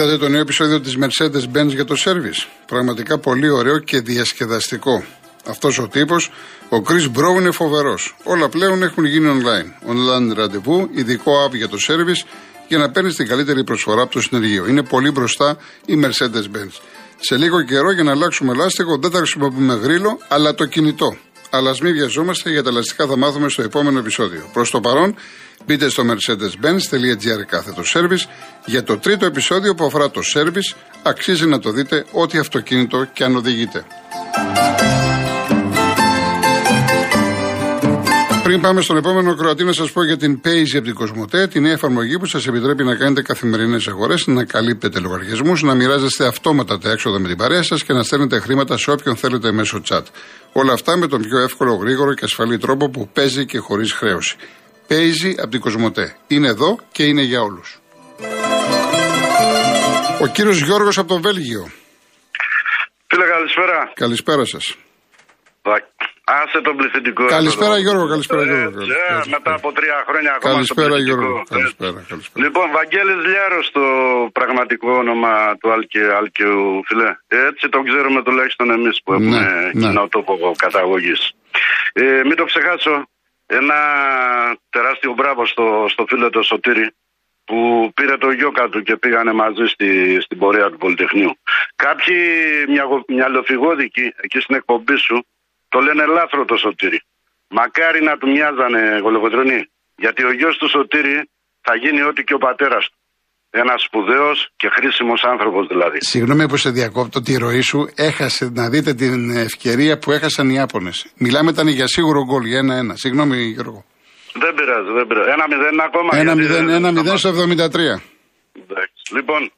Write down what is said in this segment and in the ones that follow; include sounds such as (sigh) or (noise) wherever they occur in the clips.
Είδατε το νέο επεισόδιο της Mercedes-Benz για το σερβις. Πραγματικά πολύ ωραίο και διασκεδαστικό. Αυτός ο τύπος, ο Chris Bro, είναι φοβερός. Όλα πλέον έχουν γίνει online. Online ραντεβού, ειδικό app για το σερβις για να παίρνεις την καλύτερη προσφορά από το συνεργείο. Είναι πολύ μπροστά η Mercedes-Benz. Σε λίγο καιρό για να αλλάξουμε λάστιχο δεν θα χρησιμοποιούμε γρήλο, αλλά το κινητό. Αλλά ας μην βιαζόμαστε για τα λαστικά θα μάθουμε στο επόμενο επεισόδιο. Προς το παρόν, μπείτε στο mercedes-benz.gr κάθετο service για το τρίτο επεισόδιο που αφορά το service. Αξίζει να το δείτε ό,τι αυτοκίνητο και αν οδηγείτε. Πριν πάμε στον επόμενο Κροατή, να σας πω για την Paisy από την Κοσμοτέ, τη νέα εφαρμογή που σας επιτρέπει να κάνετε καθημερινές αγορές, να καλύπτετε λογαριασμούς, να μοιράζεστε αυτόματα τα έξοδα με την παρέα σας και να στέλνετε χρήματα σε όποιον θέλετε μέσω chat. Όλα αυτά με τον πιο εύκολο, γρήγορο και ασφαλή τρόπο που παίζει και χωρίς χρέωση. Paisy από την Κοσμοτέ. Είναι εδώ και είναι για όλους. Ο κύριος Γιώργος από το Βέλγιο. Φίλε, καλησπέρα. Καλησπέρα σας. Άσε τον πληθυντικό. Καλησπέρα Γιώργο, καλησπέρα Γιώργο. Yeah, μετά από τρία χρόνια ακόμα Καλησπέρα Γιώργο. Καλησπέρα, καλησπέρα. Λοιπόν, Βαγγέλης Λιάρος το πραγματικό όνομα του Άλκε, Άλκαιου φίλε. Έτσι το ξέρουμε τουλάχιστον εμείς που έχουμε ναι, κοινό ναι. τόπο καταγωγής. Ε, μην το ξεχάσω, ένα τεράστιο μπράβο στο, στο φίλο του Σωτήρη που πήρε το γιώκα του και πήγανε μαζί στη, στην πορεία του Πολυτεχνείου. Κάποιοι μια, μυαλοφυγόδικοι εκεί στην εκπομπή σου το λένε λάθρο το Σωτήρι. Μακάρι να του μοιάζανε γολογοτρονοί. Γιατί ο γιος του Σωτήρι θα γίνει ό,τι και ο πατέρας του. Ένας σπουδαίος και χρήσιμος άνθρωπος δηλαδή. Συγγνώμη που σε διακόπτω τη ροή σου. Έχασε να δείτε την ευκαιρία που έχασαν οι Άπωνες. Μιλάμε ήταν για σίγουρο γκολ για ένα-ένα. Συγγνώμη, Γιώργο. Δεν πειράζει, δεν πειράζει. Ένα μηδέν ακόμα. Ένα μηδέν, ένα μηδέν στο 73. Λοιπόν,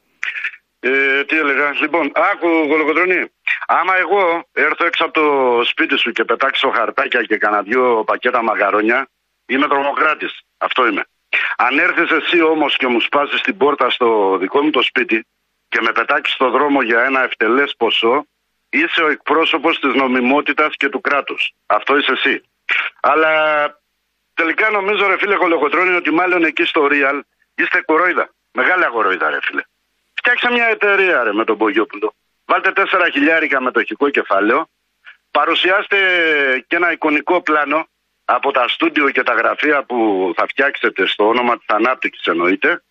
ε, τι έλεγα; Λοιπόν, άκου γολογοτρονή. Άμα εγώ έρθω έξω από το σπίτι σου και πετάξω χαρτάκια και κανένα δυο πακέτα μαγαρόνια, είμαι τρομοκράτης. Αυτό είμαι. Αν έρθεις εσύ όμως και μου σπάσεις την πόρτα στο δικό μου το σπίτι και με πετάξεις στο δρόμο για ένα ευτελές ποσό, είσαι ο εκπρόσωπος της νομιμότητας και του κράτους. Αυτό είσαι εσύ. Αλλά τελικά νομίζω, ρε φίλε Κολοκοτρόνη, ότι μάλλον εκεί στο Real είστε κορόιδα. Μεγάλη αγορόιδα, ρε φίλε. Φτιάξε μια εταιρεία, ρε, με τον Πογιόπουλο. Βάλτε τέσσερα χιλιάρικα μετοχικό κεφάλαιο. Παρουσιάστε και ένα εικονικό πλάνο από τα στούντιο και τα γραφεία που θα φτιάξετε στο όνομα της ανάπτυξης εννοείται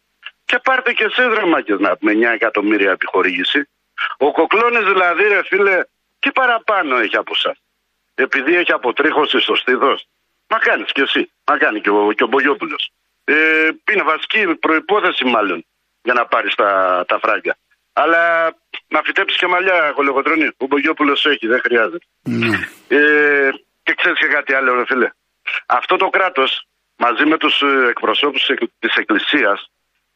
και πάρτε και εσείς ρε μάκες να πούμε 9 εκατομμύρια επιχορήγηση. Ο Κοκλώνης δηλαδή ρε φίλε τι παραπάνω έχει από εσάς. Επειδή έχει αποτρίχωση στο στήθος. Μα κάνεις και εσύ. Μα κάνει και ο, και ο Μπογιόπουλος. Ε, είναι βασική προϋπόθεση μάλλον για να πάρεις τα, τα φράγκα. Αλλά να φυτέψεις και μαλλιά, κολοκοτρονή. Ο Μπογιόπουλος έχει, δεν χρειάζεται. Ναι. Ε, και ξέρεις και κάτι άλλο, ρε φίλε. Αυτό το κράτος μαζί με τους ε, εκπροσώπους της Εκκλησίας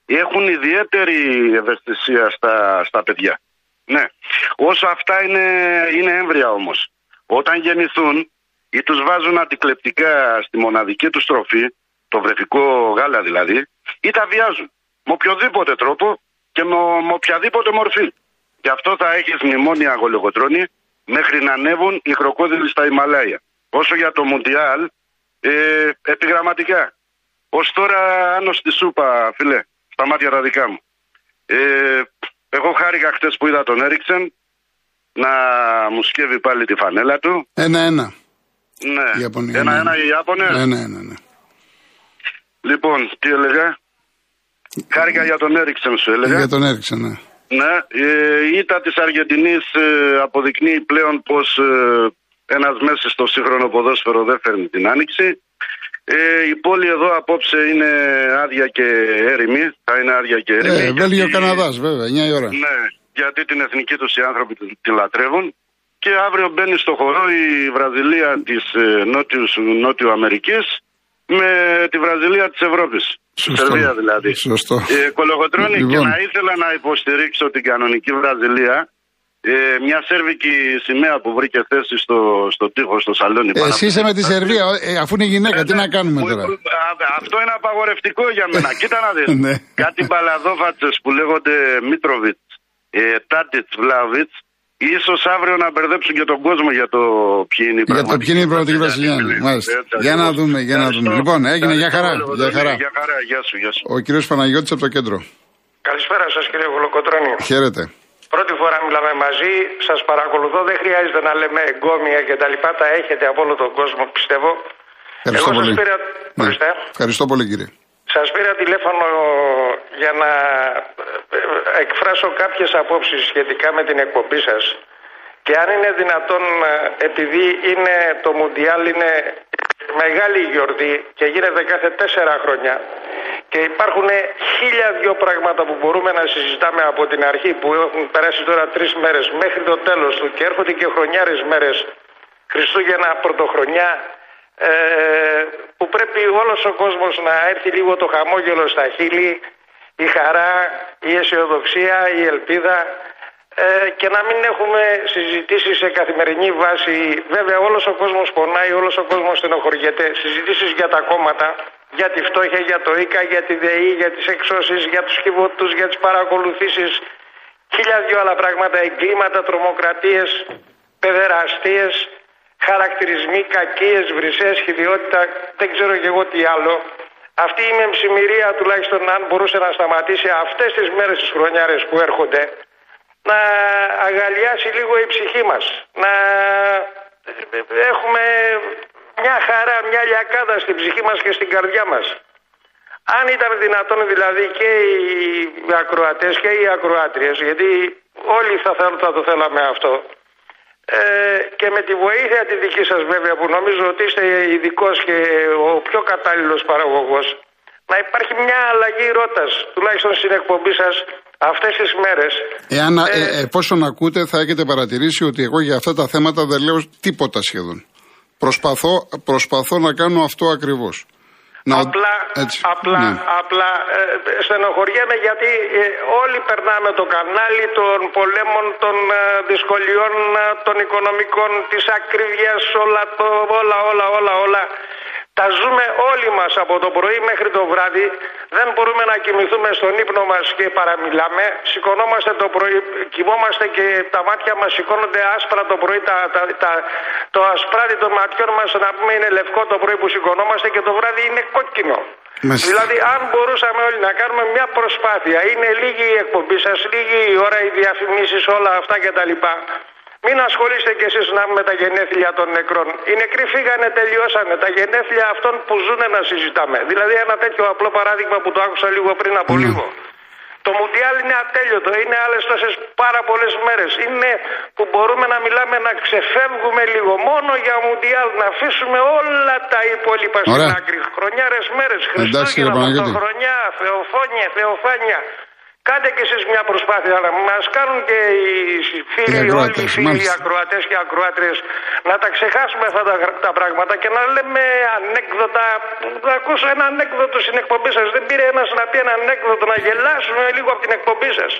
έχουν ιδιαίτερη ευαισθησία στα, στα παιδιά. Ναι. Όσο αυτά είναι, είναι έμβρια όμως. Όταν γεννηθούν ή τους βάζουν αντικλεπτικά στη μοναδική τους στροφή, το βρεφικό γάλα δηλαδή, ή τα βιάζουν. Με οποιοδήποτε τρόπο και με, με οποιαδήποτε μορφή. Γι' αυτό θα έχεις μνημόνια αγωλογοτρόνη μέχρι να ανέβουν οι κροκόδιλοι στα Ιμαλάια. Όσο για το Μουντιάλ, ε, επιγραμματικά. Ω τώρα άνω στη σούπα, φίλε, στα μάτια τα δικά μου. Ε, εγώ χάρηκα χτες που είδα τον Έριξεν να μου σκεύει πάλι τη φανέλα του. Ένα-ένα. Ναι. Ένα-ένα οι Ιάπωνες. Ένα-ένα, ναι. Λοιπόν, τι έλεγα; Χάρηκα για τον Έριξεν σου έλεγα. Για τον Έριξεν, ναι. Ναι, η ήττα της Αργεντινής ε, αποδεικνύει πλέον πως ε, ένας μέσα στο σύγχρονο ποδόσφαιρο δεν φέρνει την άνοιξη. Ε, η πόλη εδώ απόψε είναι άδεια και έρημη. Θα είναι άδεια και έρημη. Ε, Βέλγιο Καναδάς, βέβαια, 9 η ώρα. Ναι, γιατί την εθνική τους οι άνθρωποι τη λατρεύουν. Και αύριο μπαίνει στο χορό η Βραζιλία της ε, Νότιου Αμερική με τη Βραζιλία της Ευρώπης. Σωστό. Σερβία δηλαδή. Σωστό. Ε, Κολογοτρώνη λοιπόν. και να ήθελα να υποστηρίξω την κανονική Βραζιλία. Ε, μια σερβική σημαία που βρήκε θέση στο, στο τείχος, στο σαλόνι. Ε, εσύ είσαι με τη Σερβία, ε, αφού είναι γυναίκα, τι να κάνουμε τώρα; Αυτό είναι απαγορευτικό για μένα. Κοίτα να δεις. Ναι. Κάτι μπαλαδόφατσες που λέγονται Μίτροβιτς, ε, Τάτιτς, Βλάβιτς, Ίσως αύριο να μπερδέψουν και τον κόσμο για το ποιοι είναι οι Για το ποιοι είναι οι πραγματικοί Βασιλιάνοι. Για να δούμε, για να δούμε. Λοιπόν, έγινε, για χαρά. Για χαρά. Για χαρά, γεια σου, γεια σου. Ο κύριος Παναγιώτης από το κέντρο. Καλησπέρα σας κύριε Γολοκοτρόνη. Χαίρετε. Πρώτη φορά μιλάμε μαζί, σας παρακολουθώ, δεν χρειάζεται να λέμε εγκόμια και τα λοιπά, τα έχετε από όλο τον κόσμο πιστεύω. Ευχαριστώ Εγώ πολύ. σας πήρα... Ναι. Ορίστε. Ευχαριστώ πολύ κύριε. Σας πήρα τηλέφωνο για να ε, ε, εκφράσω κάποιες απόψεις σχετικά με την εκπομπή σας. Και αν είναι δυνατόν ε, επειδή είναι το Μουντιάλ είναι μεγάλη γιορτή και γίνεται κάθε τέσσερα χρόνια και υπάρχουν χίλια δυο πράγματα που μπορούμε να συζητάμε από την αρχή που έχουν περάσει τώρα τρεις μέρες μέχρι το τέλος του και έρχονται και χρονιάρες μέρες Χριστούγεννα, Πρωτοχρονιά ε, που πρέπει όλος ο κόσμος να έρθει λίγο το χαμόγελο στα χείλη, η χαρά, η αισιοδοξία, η ελπίδα ε, και να μην έχουμε συζητήσεις σε καθημερινή βάση. Βέβαια όλος ο κόσμος πονάει, όλος ο κόσμος στενοχωριέται. Συζητήσεις για τα κόμματα, για τη φτώχεια, για το ΙΚΑ, για τη ΔΕΗ, για τις εξώσεις, για τους κυβωτούς, για τις παρακολουθήσεις. Χίλια δυο άλλα πράγματα, εγκλήματα, τρομοκρατίες, παιδεραστίες, χαρακτηρισμοί, κακίες, βρυσές, χειδιότητα, δεν ξέρω και εγώ τι άλλο. Αυτή η μεμψημυρία τουλάχιστον αν μπορούσε να σταματήσει αυτές τις μέρες τις χρονιάρες που έρχονται να αγαλιάσει λίγο η ψυχή μας. Να έχουμε μια χαρά, μια λιακάδα στην ψυχή μας και στην καρδιά μας. Αν ήταν δυνατόν δηλαδή και οι ακροατές και οι ακροάτριες, γιατί όλοι θα, θέλ- θα το θέλαμε αυτό, ε, και με τη βοήθεια τη δική σας βέβαια που νομίζω ότι είστε ειδικός και ο πιο κατάλληλος παραγωγός να υπάρχει μια αλλαγή ρότας τουλάχιστον στην εκπομπή σας αυτές τις μέρες Εάν, Ε, ε, εφόσον ακούτε, θα έχετε παρατηρήσει ότι εγώ για αυτά τα θέματα δεν λέω τίποτα σχεδόν. Προσπαθώ, προσπαθώ να κάνω αυτό ακριβώς. Να, Απλά, έτσι, απλά, ναι. απλά ε, στενοχωριέμαι γιατί ε, όλοι περνάμε το κανάλι των πολέμων, των ε, δυσκολιών, ε, των οικονομικών, της ακρίβειας, όλα, το, όλα, όλα, όλα, όλα. Τα ζούμε όλοι μας από το πρωί μέχρι το βράδυ. Δεν μπορούμε να κοιμηθούμε στον ύπνο μας και παραμιλάμε. Σηκωνόμαστε το πρωί, κοιμόμαστε και τα μάτια μας σηκώνονται άσπρα το πρωί. Τα, τα, τα, το ασπράδι των ματιών μας να πούμε είναι λευκό το πρωί που σηκωνόμαστε και το βράδυ είναι κόκκινο. Μάλιστα. Δηλαδή αν μπορούσαμε όλοι να κάνουμε μια προσπάθεια, είναι λίγη η εκπομπή σας, λίγη η ώρα, οι διαφημίσεις, όλα αυτά κτλ. Μην ασχολείστε κι εσείς να με τα γενέθλια των νεκρών. Οι νεκροί φύγανε, τελειώσανε. Τα γενέθλια αυτών που ζουν να συζητάμε. Δηλαδή ένα τέτοιο απλό παράδειγμα που το άκουσα λίγο πριν από Ναι. λίγο. Το Μουντιάλ είναι ατέλειωτο, είναι άλλες τόσες πάρα πολλές μέρες. Είναι που μπορούμε να μιλάμε να ξεφεύγουμε λίγο μόνο για Μουντιάλ, να αφήσουμε όλα τα υπόλοιπα στην Ωραία. άκρη. Χρονιάρες μέρες, Εντάξει, κύριε Χριστούγεννα, Παναγιώτη. Πρωτοχρονιά, Θεοφόνια, Θεοφάνια. Κάντε και εσείς μια προσπάθεια να μας κάνουν και οι φίλοι, Οι όλοι οι ακροατές, φίλοι, οι μάλιστα. ακροατές και ακροάτριες να τα ξεχάσουμε αυτά τα, τα πράγματα και να λέμε ανέκδοτα. Θα ακούσω ένα ανέκδοτο στην εκπομπή σας. Δεν πήρε ένας να πει ένα ανέκδοτο, να γελάσουμε λίγο από την εκπομπή σας.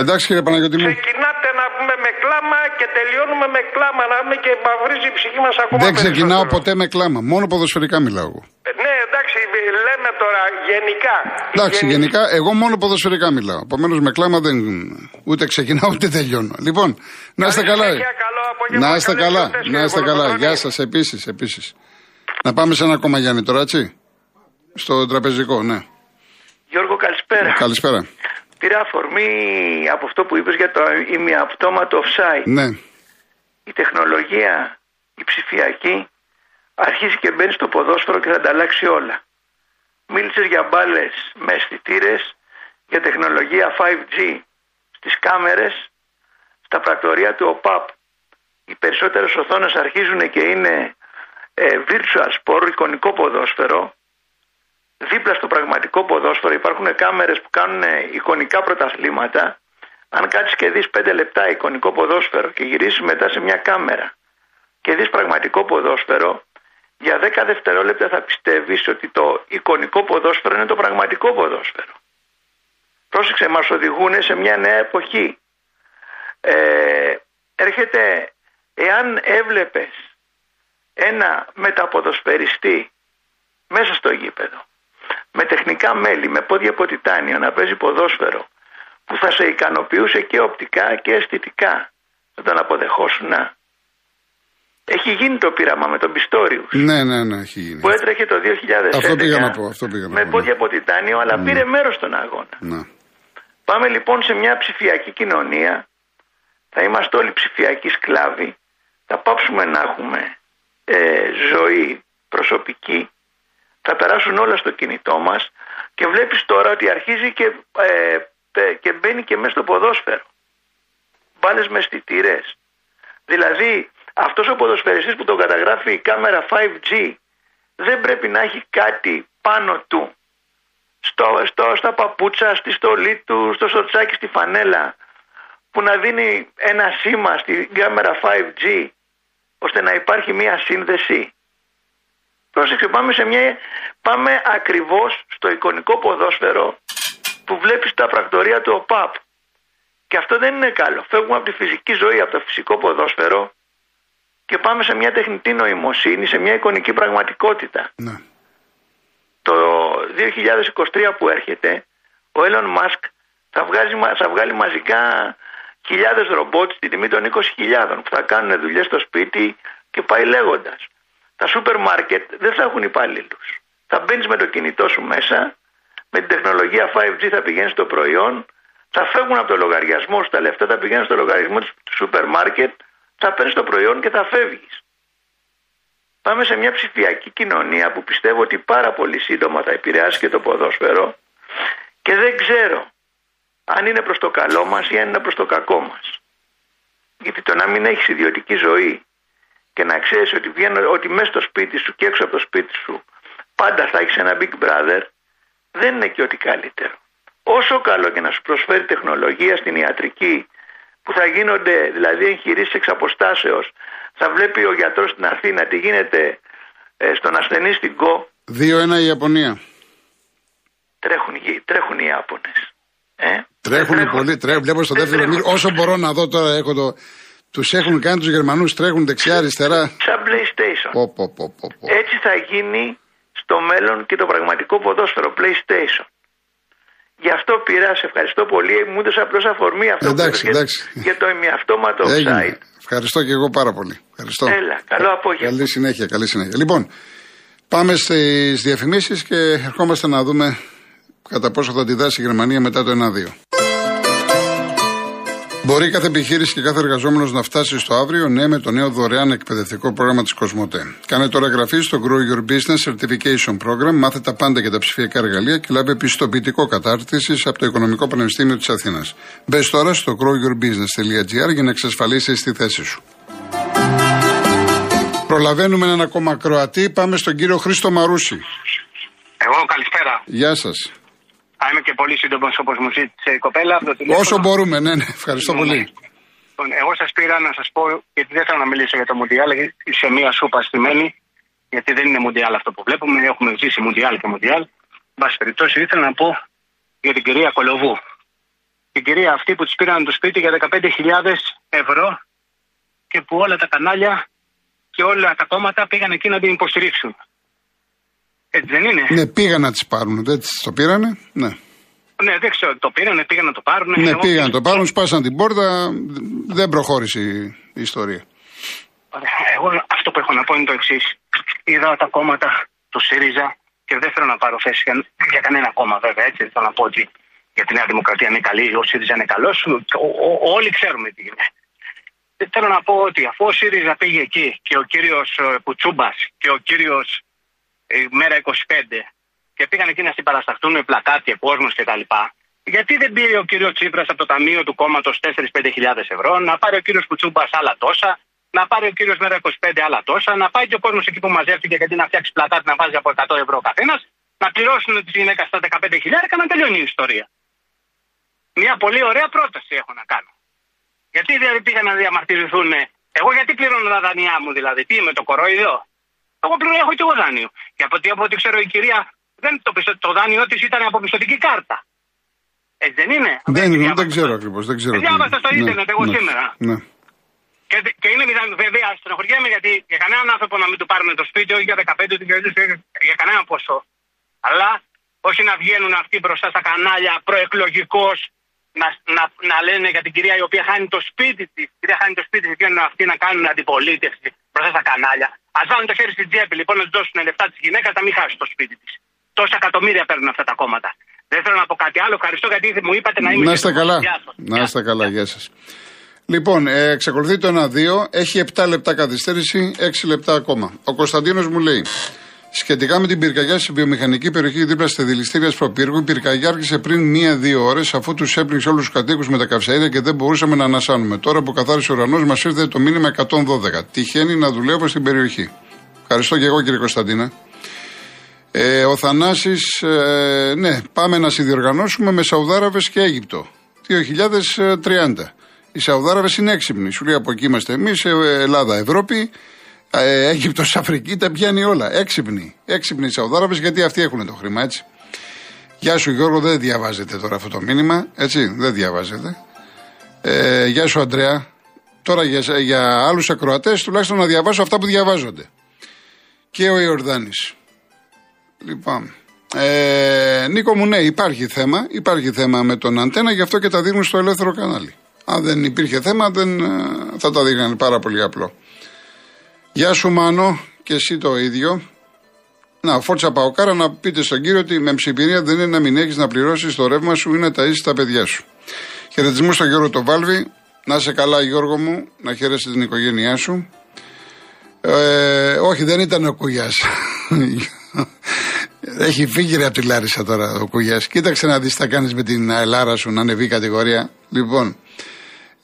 Εντάξει κύριε Παναγιώτη μου. Ξεκινάτε να πούμε με κλάμα και τελειώνουμε με κλάμα. Να πούμε και μαυρίζει η ψυχή μας ακόμα Δεν ξεκινάω περισσότερο. ποτέ με κλάμα. Μόνο ποδοσφαιρικά μιλάω εγώ. Ε, Ναι, εντάξει, λέμε τώρα γενικά. Εντάξει, Γενι- γενικά εγώ μόνο ποδοσφαιρικά μιλάω. Επομένως με κλάμα δεν. ούτε ξεκινάω ούτε τελειώνω. Λοιπόν, να είστε Καλή καλά. συνέχεια, καλό απόγευμα, Να είστε καλές καλά. γιορτές, Να κύριε είστε καλά. Κολοκοτρώνη. Γεια σας επίσης. Επίσης. Να πάμε σε ένα ακόμα Γιάννη τώρα, έτσι; Στο τραπεζικό, ναι. Γιώργο, καλησπέρα. Καλησπέρα. Πήρα αφορμή από αυτό που είπες για το ημιαυτόματο offside. Ναι. Η τεχνολογία, η ψηφιακή, αρχίζει και μπαίνει στο ποδόσφαιρο και θα τα αλλάξει όλα. Μίλησες για μπάλες με αισθητήρες, για τεχνολογία 5G στις κάμερες, στα πρακτορία του ΟΠΑΠ. Οι περισσότερες οθόνες αρχίζουν και είναι ε, virtual sport, εικονικό ποδόσφαιρο, δίπλα στο πραγματικό ποδόσφαιρο υπάρχουν κάμερες που κάνουν εικονικά πρωταθλήματα. Αν κάτσεις και δεις 5 λεπτά εικονικό ποδόσφαιρο και γυρίσεις μετά σε μια κάμερα και δεις πραγματικό ποδόσφαιρο, για 10 δευτερόλεπτα θα πιστεύεις ότι το εικονικό ποδόσφαιρο είναι το πραγματικό ποδόσφαιρο. Πρόσεξε, μας οδηγούν σε μια νέα εποχή. Ε, έρχεται, εάν έβλεπες ένα μεταποδοσφαιριστή μέσα στο γήπεδο, με τεχνικά μέλη, με πόδια από τιτάνιο να παίζει ποδόσφαιρο, που θα σε ικανοποιούσε και οπτικά και αισθητικά, θα τον αποδεχόσουν να. Έχει γίνει το πείραμα με τον Πιστόριους. Ναι, ναι, ναι, έχει γίνει. Που έτρεχε το 2011 Αυτό πήγα να πω, αυτό πήγα να με πω, πόδια ναι. από τιτάνιο, αλλά πήρε μέρος στον αγώνα. Ναι. Πάμε λοιπόν σε μια ψηφιακή κοινωνία, θα είμαστε όλοι ψηφιακοί σκλάβοι, θα πάψουμε να έχουμε ε, ζωή προσωπική, θα περάσουν όλα στο κινητό μας και βλέπεις τώρα ότι αρχίζει και, ε, και μπαίνει και μέσα στο ποδόσφαιρο. Μπάλες μες αισθητήρες. Δηλαδή αυτός ο ποδοσφαιριστής που τον καταγράφει η κάμερα 5G δεν πρέπει να έχει κάτι πάνω του στο, στο, στα παπούτσα, στη στολή του, στο σοτσάκι, στη φανέλα που να δίνει ένα σήμα στην κάμερα 5G ώστε να υπάρχει μια σύνδεση. Πρόσεξε, πάμε, σε μια, πάμε ακριβώς στο εικονικό ποδόσφαιρο που βλέπεις τα πρακτορία του ΟΠΑΠ. Και αυτό δεν είναι καλό. Φεύγουμε από τη φυσική ζωή, από το φυσικό ποδόσφαιρο και πάμε σε μια τεχνητή νοημοσύνη, σε μια εικονική πραγματικότητα. Ναι. Το 2023 που έρχεται, ο Elon Musk θα, βγάζει, θα βγάλει μαζικά χιλιάδες ρομπότ στη τιμή των 20.000 που θα κάνουν δουλειές στο σπίτι και πάει λέγοντας. Τα σούπερ μάρκετ δεν θα έχουν υπαλλήλου. Θα μπαίνεις με το κινητό σου μέσα, με την τεχνολογία 5G θα πηγαίνεις στο προϊόν, θα φεύγουν από το λογαριασμό σου τα λεφτά, θα πηγαίνουν στο λογαριασμό του σούπερ μάρκετ, θα παίρνεις το προϊόν και θα φεύγεις. Πάμε σε μια ψηφιακή κοινωνία που πιστεύω ότι πάρα πολύ σύντομα θα επηρεάσει και το ποδόσφαιρο και δεν ξέρω αν είναι προς το καλό μας ή αν είναι προς το κακό μας. Γιατί το να μην έχεις ιδιωτική ζωή και να ξέρεις ότι, βγαίνω, ότι μέσα στο σπίτι σου και έξω από το σπίτι σου πάντα θα έχεις ένα Big Brother δεν είναι και ότι καλύτερο. Όσο καλό και να σου προσφέρει τεχνολογία στην ιατρική που θα γίνονται δηλαδή εγχειρήσεις εξ αποστάσεως θα βλέπει ο γιατρός στην Αθήνα τι γίνεται ε, στον ασθενή στην ΚΟ 2-1 η Ιαπωνία. Τρέχουν, τρέχουν οι Ιάπωνες. Ε; Τρέχουν τρέχουν. πολύ, τρέχουν. Βλέπω στο δεύτερο μήνυμα. Όσο μπορώ να δω τώρα, έχω το. Τους έχουν κάνει τους Γερμανούς, τρέχουν δεξιά-αριστερά. Σαν PlayStation. Πω, πω, πω, πω, πω. Έτσι θα γίνει στο μέλλον και το πραγματικό ποδόσφαιρο PlayStation. Γι' αυτό πήρα, σε ευχαριστώ πολύ. Μου έδωσε απλώς αφορμή αυτό Εντάξει, που είπες εντάξει. για, για το ημιαυτόματο Έγινε. offside. Ευχαριστώ και εγώ πάρα πολύ. Ευχαριστώ. Έλα, καλό απόγευμα. Καλή συνέχεια, καλή συνέχεια. Λοιπόν, πάμε στις διαφημίσεις και ερχόμαστε να δούμε κατά πόσο θα τη δάσει η Γερμανία μετά το 1-2. Μπορεί κάθε επιχείρηση και κάθε εργαζόμενος να φτάσει στο αύριο, ναι, με το νέο δωρεάν εκπαιδευτικό πρόγραμμα της Κοσμοτέ. Κάνε τώρα εγγραφή στο Grow Your Business Certification Program, μάθε τα πάντα για τα ψηφιακά εργαλεία και λάβει επιστοποιητικό κατάρτιση από το Οικονομικό Πανεπιστήμιο της Αθήνας. Μπες τώρα στο growyourbusiness.gr για να εξασφαλίσεις τη θέση σου. Προλαβαίνουμε έναν ακόμα Κροατή. Πάμε στον κύριο Χρήστο Μαρούση. Εγώ καλησπέρα. Γεια σας. Θα είμαι και πολύ σύντομος όπως μου ζήτησε η κοπέλα από το τηλέφωνο. Όσο μπορούμε, ναι, ναι. Ευχαριστώ Ναι, πολύ. Λοιπόν, εγώ σας πήρα να σας πω, γιατί δεν θέλω να μιλήσω για το Μουντιάλ, γιατί σε μία σούπα στημένη, γιατί δεν είναι Μουντιάλ αυτό που βλέπουμε. Έχουμε ζήσει Μουντιάλ και Μουντιάλ. Εν πάση περιπτώσει, ήθελα να πω για την κυρία Κολοβού. Την κυρία αυτή που της πήραν το σπίτι για 15.000 ευρώ και που όλα τα κανάλια και όλα τα κόμματα πήγαν εκεί να την υποστηρίξουν. Έτσι δεν είναι. Ναι, πήγαν να τις πάρουν. Δεν τις το πήρανε. Ναι. Ναι, δεν ξέρω, το πήρανε, πήγαν να το πάρουν. Ναι, Εγώ- πήγαν να το πάρουν, σπάσαν την πόρτα. Δεν προχώρησε η η ιστορία. Ωραία. Εγώ αυτό που έχω να πω είναι το εξής. Είδα τα κόμματα, το ΣΥΡΙΖΑ, και δεν θέλω να πάρω θέση για, για κανένα κόμμα βέβαια. Έτσι, δεν θέλω να πω ότι για τη Νέα Δημοκρατία είναι καλή, ο ΣΥΡΙΖΑ είναι καλός. Όλοι ξέρουμε τι είναι. Ε, Θέλω να πω ότι αφού ο ΣΥΡΙΖΑ πήγε εκεί και ο κύριος Κουτσούμπας και ο κύριος Μέρα 25 και πήγαν εκεί να συμπαρασταχτούν με πλακάτια κόσμος κτλ. Γιατί δεν πήρε ο κύριος Τσίπρας από το ταμείο του κόμματος 4-5 χιλιάδες ευρώ, να πάρει ο κύριος Κουτσούμπας άλλα τόσα, να πάρει ο κύριος Μέρα 25 άλλα τόσα, να πάει και ο κόσμος εκεί που μαζεύτηκε γιατί να φτιάξει πλακάτι να βάζει από 100 ευρώ ο καθένας, να πληρώσουν τη γυναίκα στα 15 χιλιάρικα να τελειώνει η ιστορία. Μια πολύ ωραία πρόταση έχω να κάνω. Γιατί δηλαδή πήγαν να διαμαρτυρηθούν, εγώ γιατί πληρώνω τα δανειά μου δηλαδή, τι είμαι το κορόιδο. Εγώ πλέον έχω και εγώ δάνειο. Και από ό,τι, από ό,τι ξέρω η κυρία, δεν το, πιστο- το δάνειό της ήταν από πιστοτική κάρτα. Έτσι δεν είναι; Δεν, τη δεν διάβασα. ξέρω ακριβώς. Δεν ξέρω. Τη τι διάβασα είναι. στο ίντερνετ εγώ ναι, σήμερα. Ναι. Και, και είναι μηδέν, βέβαια, στενοχωριέμαι γιατί για κανέναν άνθρωπο να μην του πάρουν το σπίτι, όχι για 15 ούτε για, για κανένα ποσό. Αλλά όχι να βγαίνουν αυτοί μπροστά στα κανάλια προεκλογικώς να, να, να λένε για την κυρία η οποία χάνει το σπίτι της. Η κυρία χάνει το σπίτι της, βγαίνουν αυτοί να κάνουν αντιπολίτευση μπροστά στα κανάλια. Α βάλουν το χέρι στην τσέπη λοιπόν να τους δώσουν λεφτά της γυναίκας να μην χάσει το σπίτι της. Τόσα εκατομμύρια παίρνουν αυτά τα κόμματα. Δεν θέλω να πω κάτι άλλο. Ευχαριστώ γιατί μου είπατε να είμαι. Να είστε καλά. Να είστε καλά. Γεια σας. Λοιπόν, ε, εξακολουθεί το 1-2. Έχει 7 λεπτά καθυστέρηση, 6 λεπτά ακόμα. Ο Κωνσταντίνος μου λέει. Σχετικά με την πυρκαγιά στη βιομηχανική περιοχή δίπλα στη δηληστήρια Προπύργου, η πυρκαγιά άρχισε πριν μία-δύο ώρες αφού τους έπληξε όλους τους κατοίκους με τα καυσαίδια και δεν μπορούσαμε να ανασάνουμε. Τώρα που καθάρισε ο ουρανός, μας ήρθε το μήνυμα 112. Τυχαίνει να δουλεύω στην περιοχή. Ευχαριστώ και εγώ κύριε Κωνσταντίνα. Ε, ο Θανάσης, ε, ναι, πάμε να συνδιοργανώσουμε με Σαουδάραβες και Αίγυπτο. 2030. Οι Σαουδάραβες είναι έξυπνοι. Σου λέει από εκεί είμαστε εμείς, ε, Ελλάδα, Ευρώπη, ε, Αίγυπτος, Αφρική, τα πιάνει όλα. Έξυπνοι. Έξυπνοι οι Σαουδάραβες γιατί αυτοί έχουν το χρήμα, έτσι. Γεια σου Γιώργο, δεν διαβάζετε τώρα αυτό το μήνυμα, έτσι, δεν διαβάζετε. Ε, γεια σου Αντρέα. Τώρα για, για άλλους ακροατές τουλάχιστον να διαβάσω αυτά που διαβάζονται. Και ο Ιορδάνης. Λοιπόν, ε, Νίκο μου, ναι, υπάρχει θέμα. Υπάρχει θέμα με τον αντένα, γι' αυτό και τα δίνουν στο ελεύθερο κανάλι. Αν δεν υπήρχε θέμα, δεν, ε, θα τα δείχναν πάρα πολύ απλό. Γεια σου Μάνο και εσύ το ίδιο. Να, φόρτσα Παοκάρα να πείτε στον κύριο ότι με ψηπηρία δεν είναι να μην έχεις να πληρώσεις το ρεύμα σου ή να ταΐσεις τα παιδιά σου. Χαιρετισμούς στον Γιώργο το Βάλβι. Να είσαι καλά Γιώργο μου, να χαίρεσαι την οικογένειά σου. Ε, όχι, δεν ήταν ο Κουγιάς. (laughs) Έχει φύγει ρε από τη Λάρισα τώρα ο Κουγιάς. Κοίταξε να δεις τι θα κάνεις με την Ελλάδα σου να ανεβεί κατηγορία. Λοιπόν,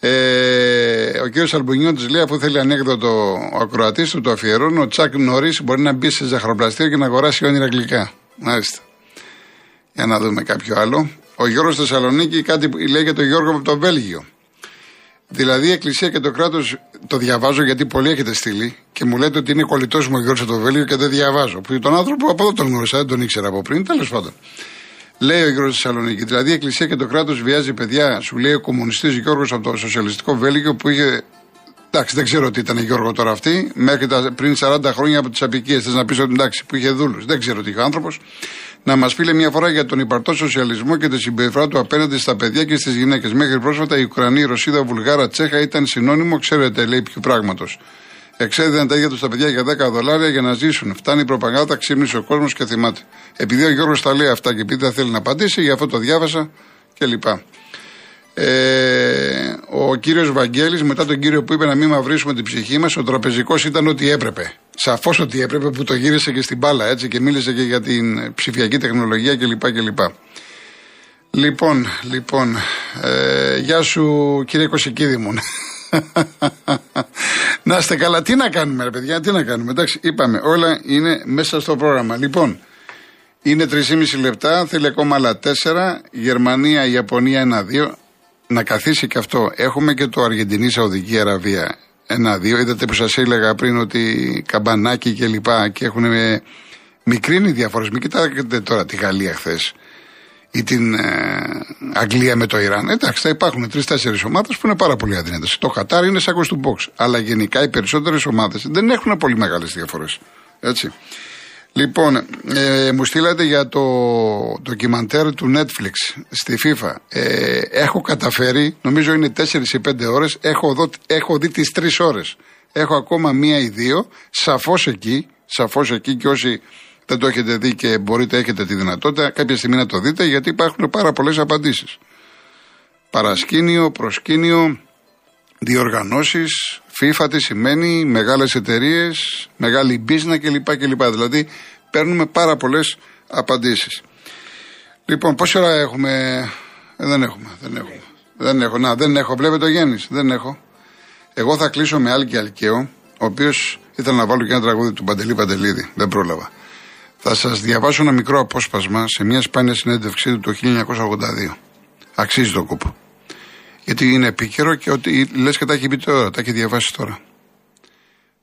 ε, ο κ. Αλμπουνιώτη λέει, αφού θέλει ανέκδοτο ο ακροατής του, το αφιερώνω. Ο Τσακ Νωρίς μπορεί να μπει σε ζαχαροπλαστείο και να αγοράσει όνειρα γλυκά. Μάλιστα. Για να δούμε κάποιο άλλο. Ο Γιώργος Θεσσαλονίκη κάτι λέει για τον Γιώργο από το Βέλγιο. Δηλαδή η Εκκλησία και το κράτος το διαβάζω γιατί πολλοί έχετε στείλει και μου λέτε ότι είναι κολλητός μου ο Γιώργος από το Βέλγιο και δεν διαβάζω. Που τον άνθρωπο από εδώ τον γνώρισα, δεν τον ήξερα από πριν, τέλος πάντων. Λέει ο Γιώργος Θεσσαλονίκη. Δηλαδή η Εκκλησία και το κράτος βιάζει παιδιά, σου λέει ο κομμουνιστής Γιώργος από το Σοσιαλιστικό Βέλγιο που είχε. Εντάξει, δεν ξέρω τι ήταν Γιώργο τώρα αυτή. Μέχρι τα, πριν 40 χρόνια από τις απικίες. Θες να πεις ότι εντάξει, που είχε δούλους. Δεν ξέρω τι είχε άνθρωπος. Να μας πει μια φορά για τον υπαρτό σοσιαλισμό και τη συμπεριφορά του απέναντι στα παιδιά και στις γυναίκες. Μέχρι πρόσφατα η Ουκρανή, η Ρωσίδα, Βουλγάρα, Τσέχα ήταν συνώνυμο, ξέρετε, λέει, ποιου πράγματος. Εξέδιδαν τα ίδια τους τα παιδιά για 10 δολάρια για να ζήσουν. Φτάνει η προπαγάνδα, ξύπνησε ο κόσμος και θυμάται. Επειδή ο Γιώργος τα λέει αυτά και επειδή δεν θέλει να απαντήσει, γι' αυτό το διάβασα κλπ. Ε, ο κύριος Βαγγέλης μετά τον κύριο που είπε να μην μαυρίσουμε την ψυχή μας, ο τραπεζικός ήταν ότι έπρεπε. Σαφώς ότι έπρεπε που το γύρισε και στην μπάλα έτσι και μίλησε και για την ψηφιακή τεχνολογία κλπ. κλπ. Λοιπόν, λοιπόν, ε, γεια σου κύριε Κωσικίδη μου. Να είστε καλά. Τι να κάνουμε, ρε παιδιά, τι να κάνουμε. Εντάξει, είπαμε, όλα είναι μέσα στο πρόγραμμα. Λοιπόν, είναι 3,5 λεπτά, θέλει ακόμα άλλα 4. Γερμανία, Ιαπωνία 1-2. Να καθίσει και αυτό. Έχουμε και το Αργεντινή Σαουδική Αραβία 1-2. Είδατε που σας έλεγα πριν ότι καμπανάκι και λοιπά και έχουν μικρή διαφορέ. Μην κοιτάξτε τώρα τη Γαλλία χθες ή την ε, Αγγλία με το Ιράν. Εντάξει, θα υπάρχουν τρει-τέσσερι ομάδες που είναι πάρα πολύ αδύνατες. Το Κατάρ είναι σαν του box. Αλλά γενικά οι περισσότερες ομάδες δεν έχουν πολύ μεγάλες διαφορές. Έτσι. Λοιπόν, ε, μου στείλατε για το ντοκιμαντέρ του Netflix στη FIFA. Ε, έχω καταφέρει, νομίζω είναι 4 ή 5 ώρες, έχω, έχω δει τις 3 ώρες. Έχω ακόμα μία ή δύο, σαφώς εκεί, σαφώς εκεί και όσοι δεν το έχετε δει και μπορείτε, έχετε τη δυνατότητα κάποια στιγμή να το δείτε, γιατί υπάρχουν πάρα πολλές απαντήσεις. Παρασκήνιο, προσκήνιο, διοργανώσεις, FIFA τι σημαίνει, μεγάλες εταιρείες, μεγάλη business κλπ. κλπ. Δηλαδή παίρνουμε πάρα πολλές απαντήσεις. Λοιπόν, πόση ώρα έχουμε; Ε, δεν έχουμε, δεν έχουμε. Δεν έχω, να, δεν έχω. Βλέπετε το Γέννης, δεν έχω. Εγώ θα κλείσω με Άλκη Αλκαίο, ο οποίος ήθελα να βάλω και ένα τραγούδι του Παντελή Παντελίδη. Δεν πρόλαβα. Θα σας διαβάσω ένα μικρό απόσπασμα σε μια σπάνια συνέντευξή του το 1982. Αξίζει το κόπο. Γιατί είναι επίκαιρο και ότι λες και τα έχει πει τώρα, τα έχει διαβάσει τώρα.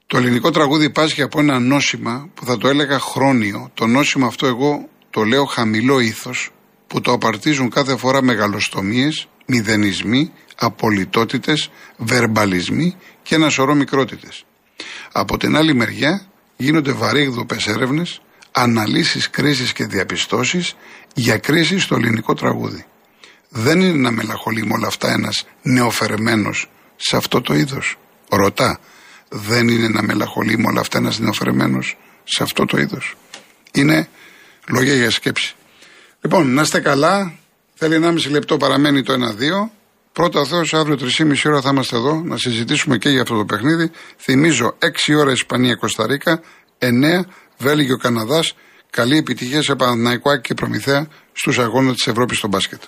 Το ελληνικό τραγούδι πάσχει από ένα νόσημα που θα το έλεγα χρόνιο. Το νόσημα αυτό εγώ το λέω χαμηλό ήθος που το απαρτίζουν κάθε φορά μεγαλοστομίες, μηδενισμοί, απολυτότητες, βερμπαλισμοί και ένα σωρό μικρότητες. Από την άλλη μεριά γίνονται βαρύγδουπε έρευνες Αναλύσεις κρίσης και διαπιστώσεις για κρίση στο ελληνικό τραγούδι. Δεν είναι να μελαγχολεί με όλα αυτά ένας νεοφερμένο σε αυτό το είδος. Ρωτά, δεν είναι να μελαχολεί με όλα αυτά ένας νεοφερμένο σε αυτό το είδος. Είναι λόγια για σκέψη. Λοιπόν, να είστε καλά. Θέλει 1,5 λεπτό παραμένει το 1-2. Πρώτα Θεός αύριο 3,5 ώρα θα είμαστε εδώ να συζητήσουμε και για αυτό το παιχνίδι. Θυμίζω 6 ώρα Ισπανία-Κωνσταντίνα, 9 Βέλγιο-Καναδά. Καλή επιτυχία σε Παναθηναϊκό και Προμηθέα στους αγώνες της Ευρώπης στο μπάσκετ.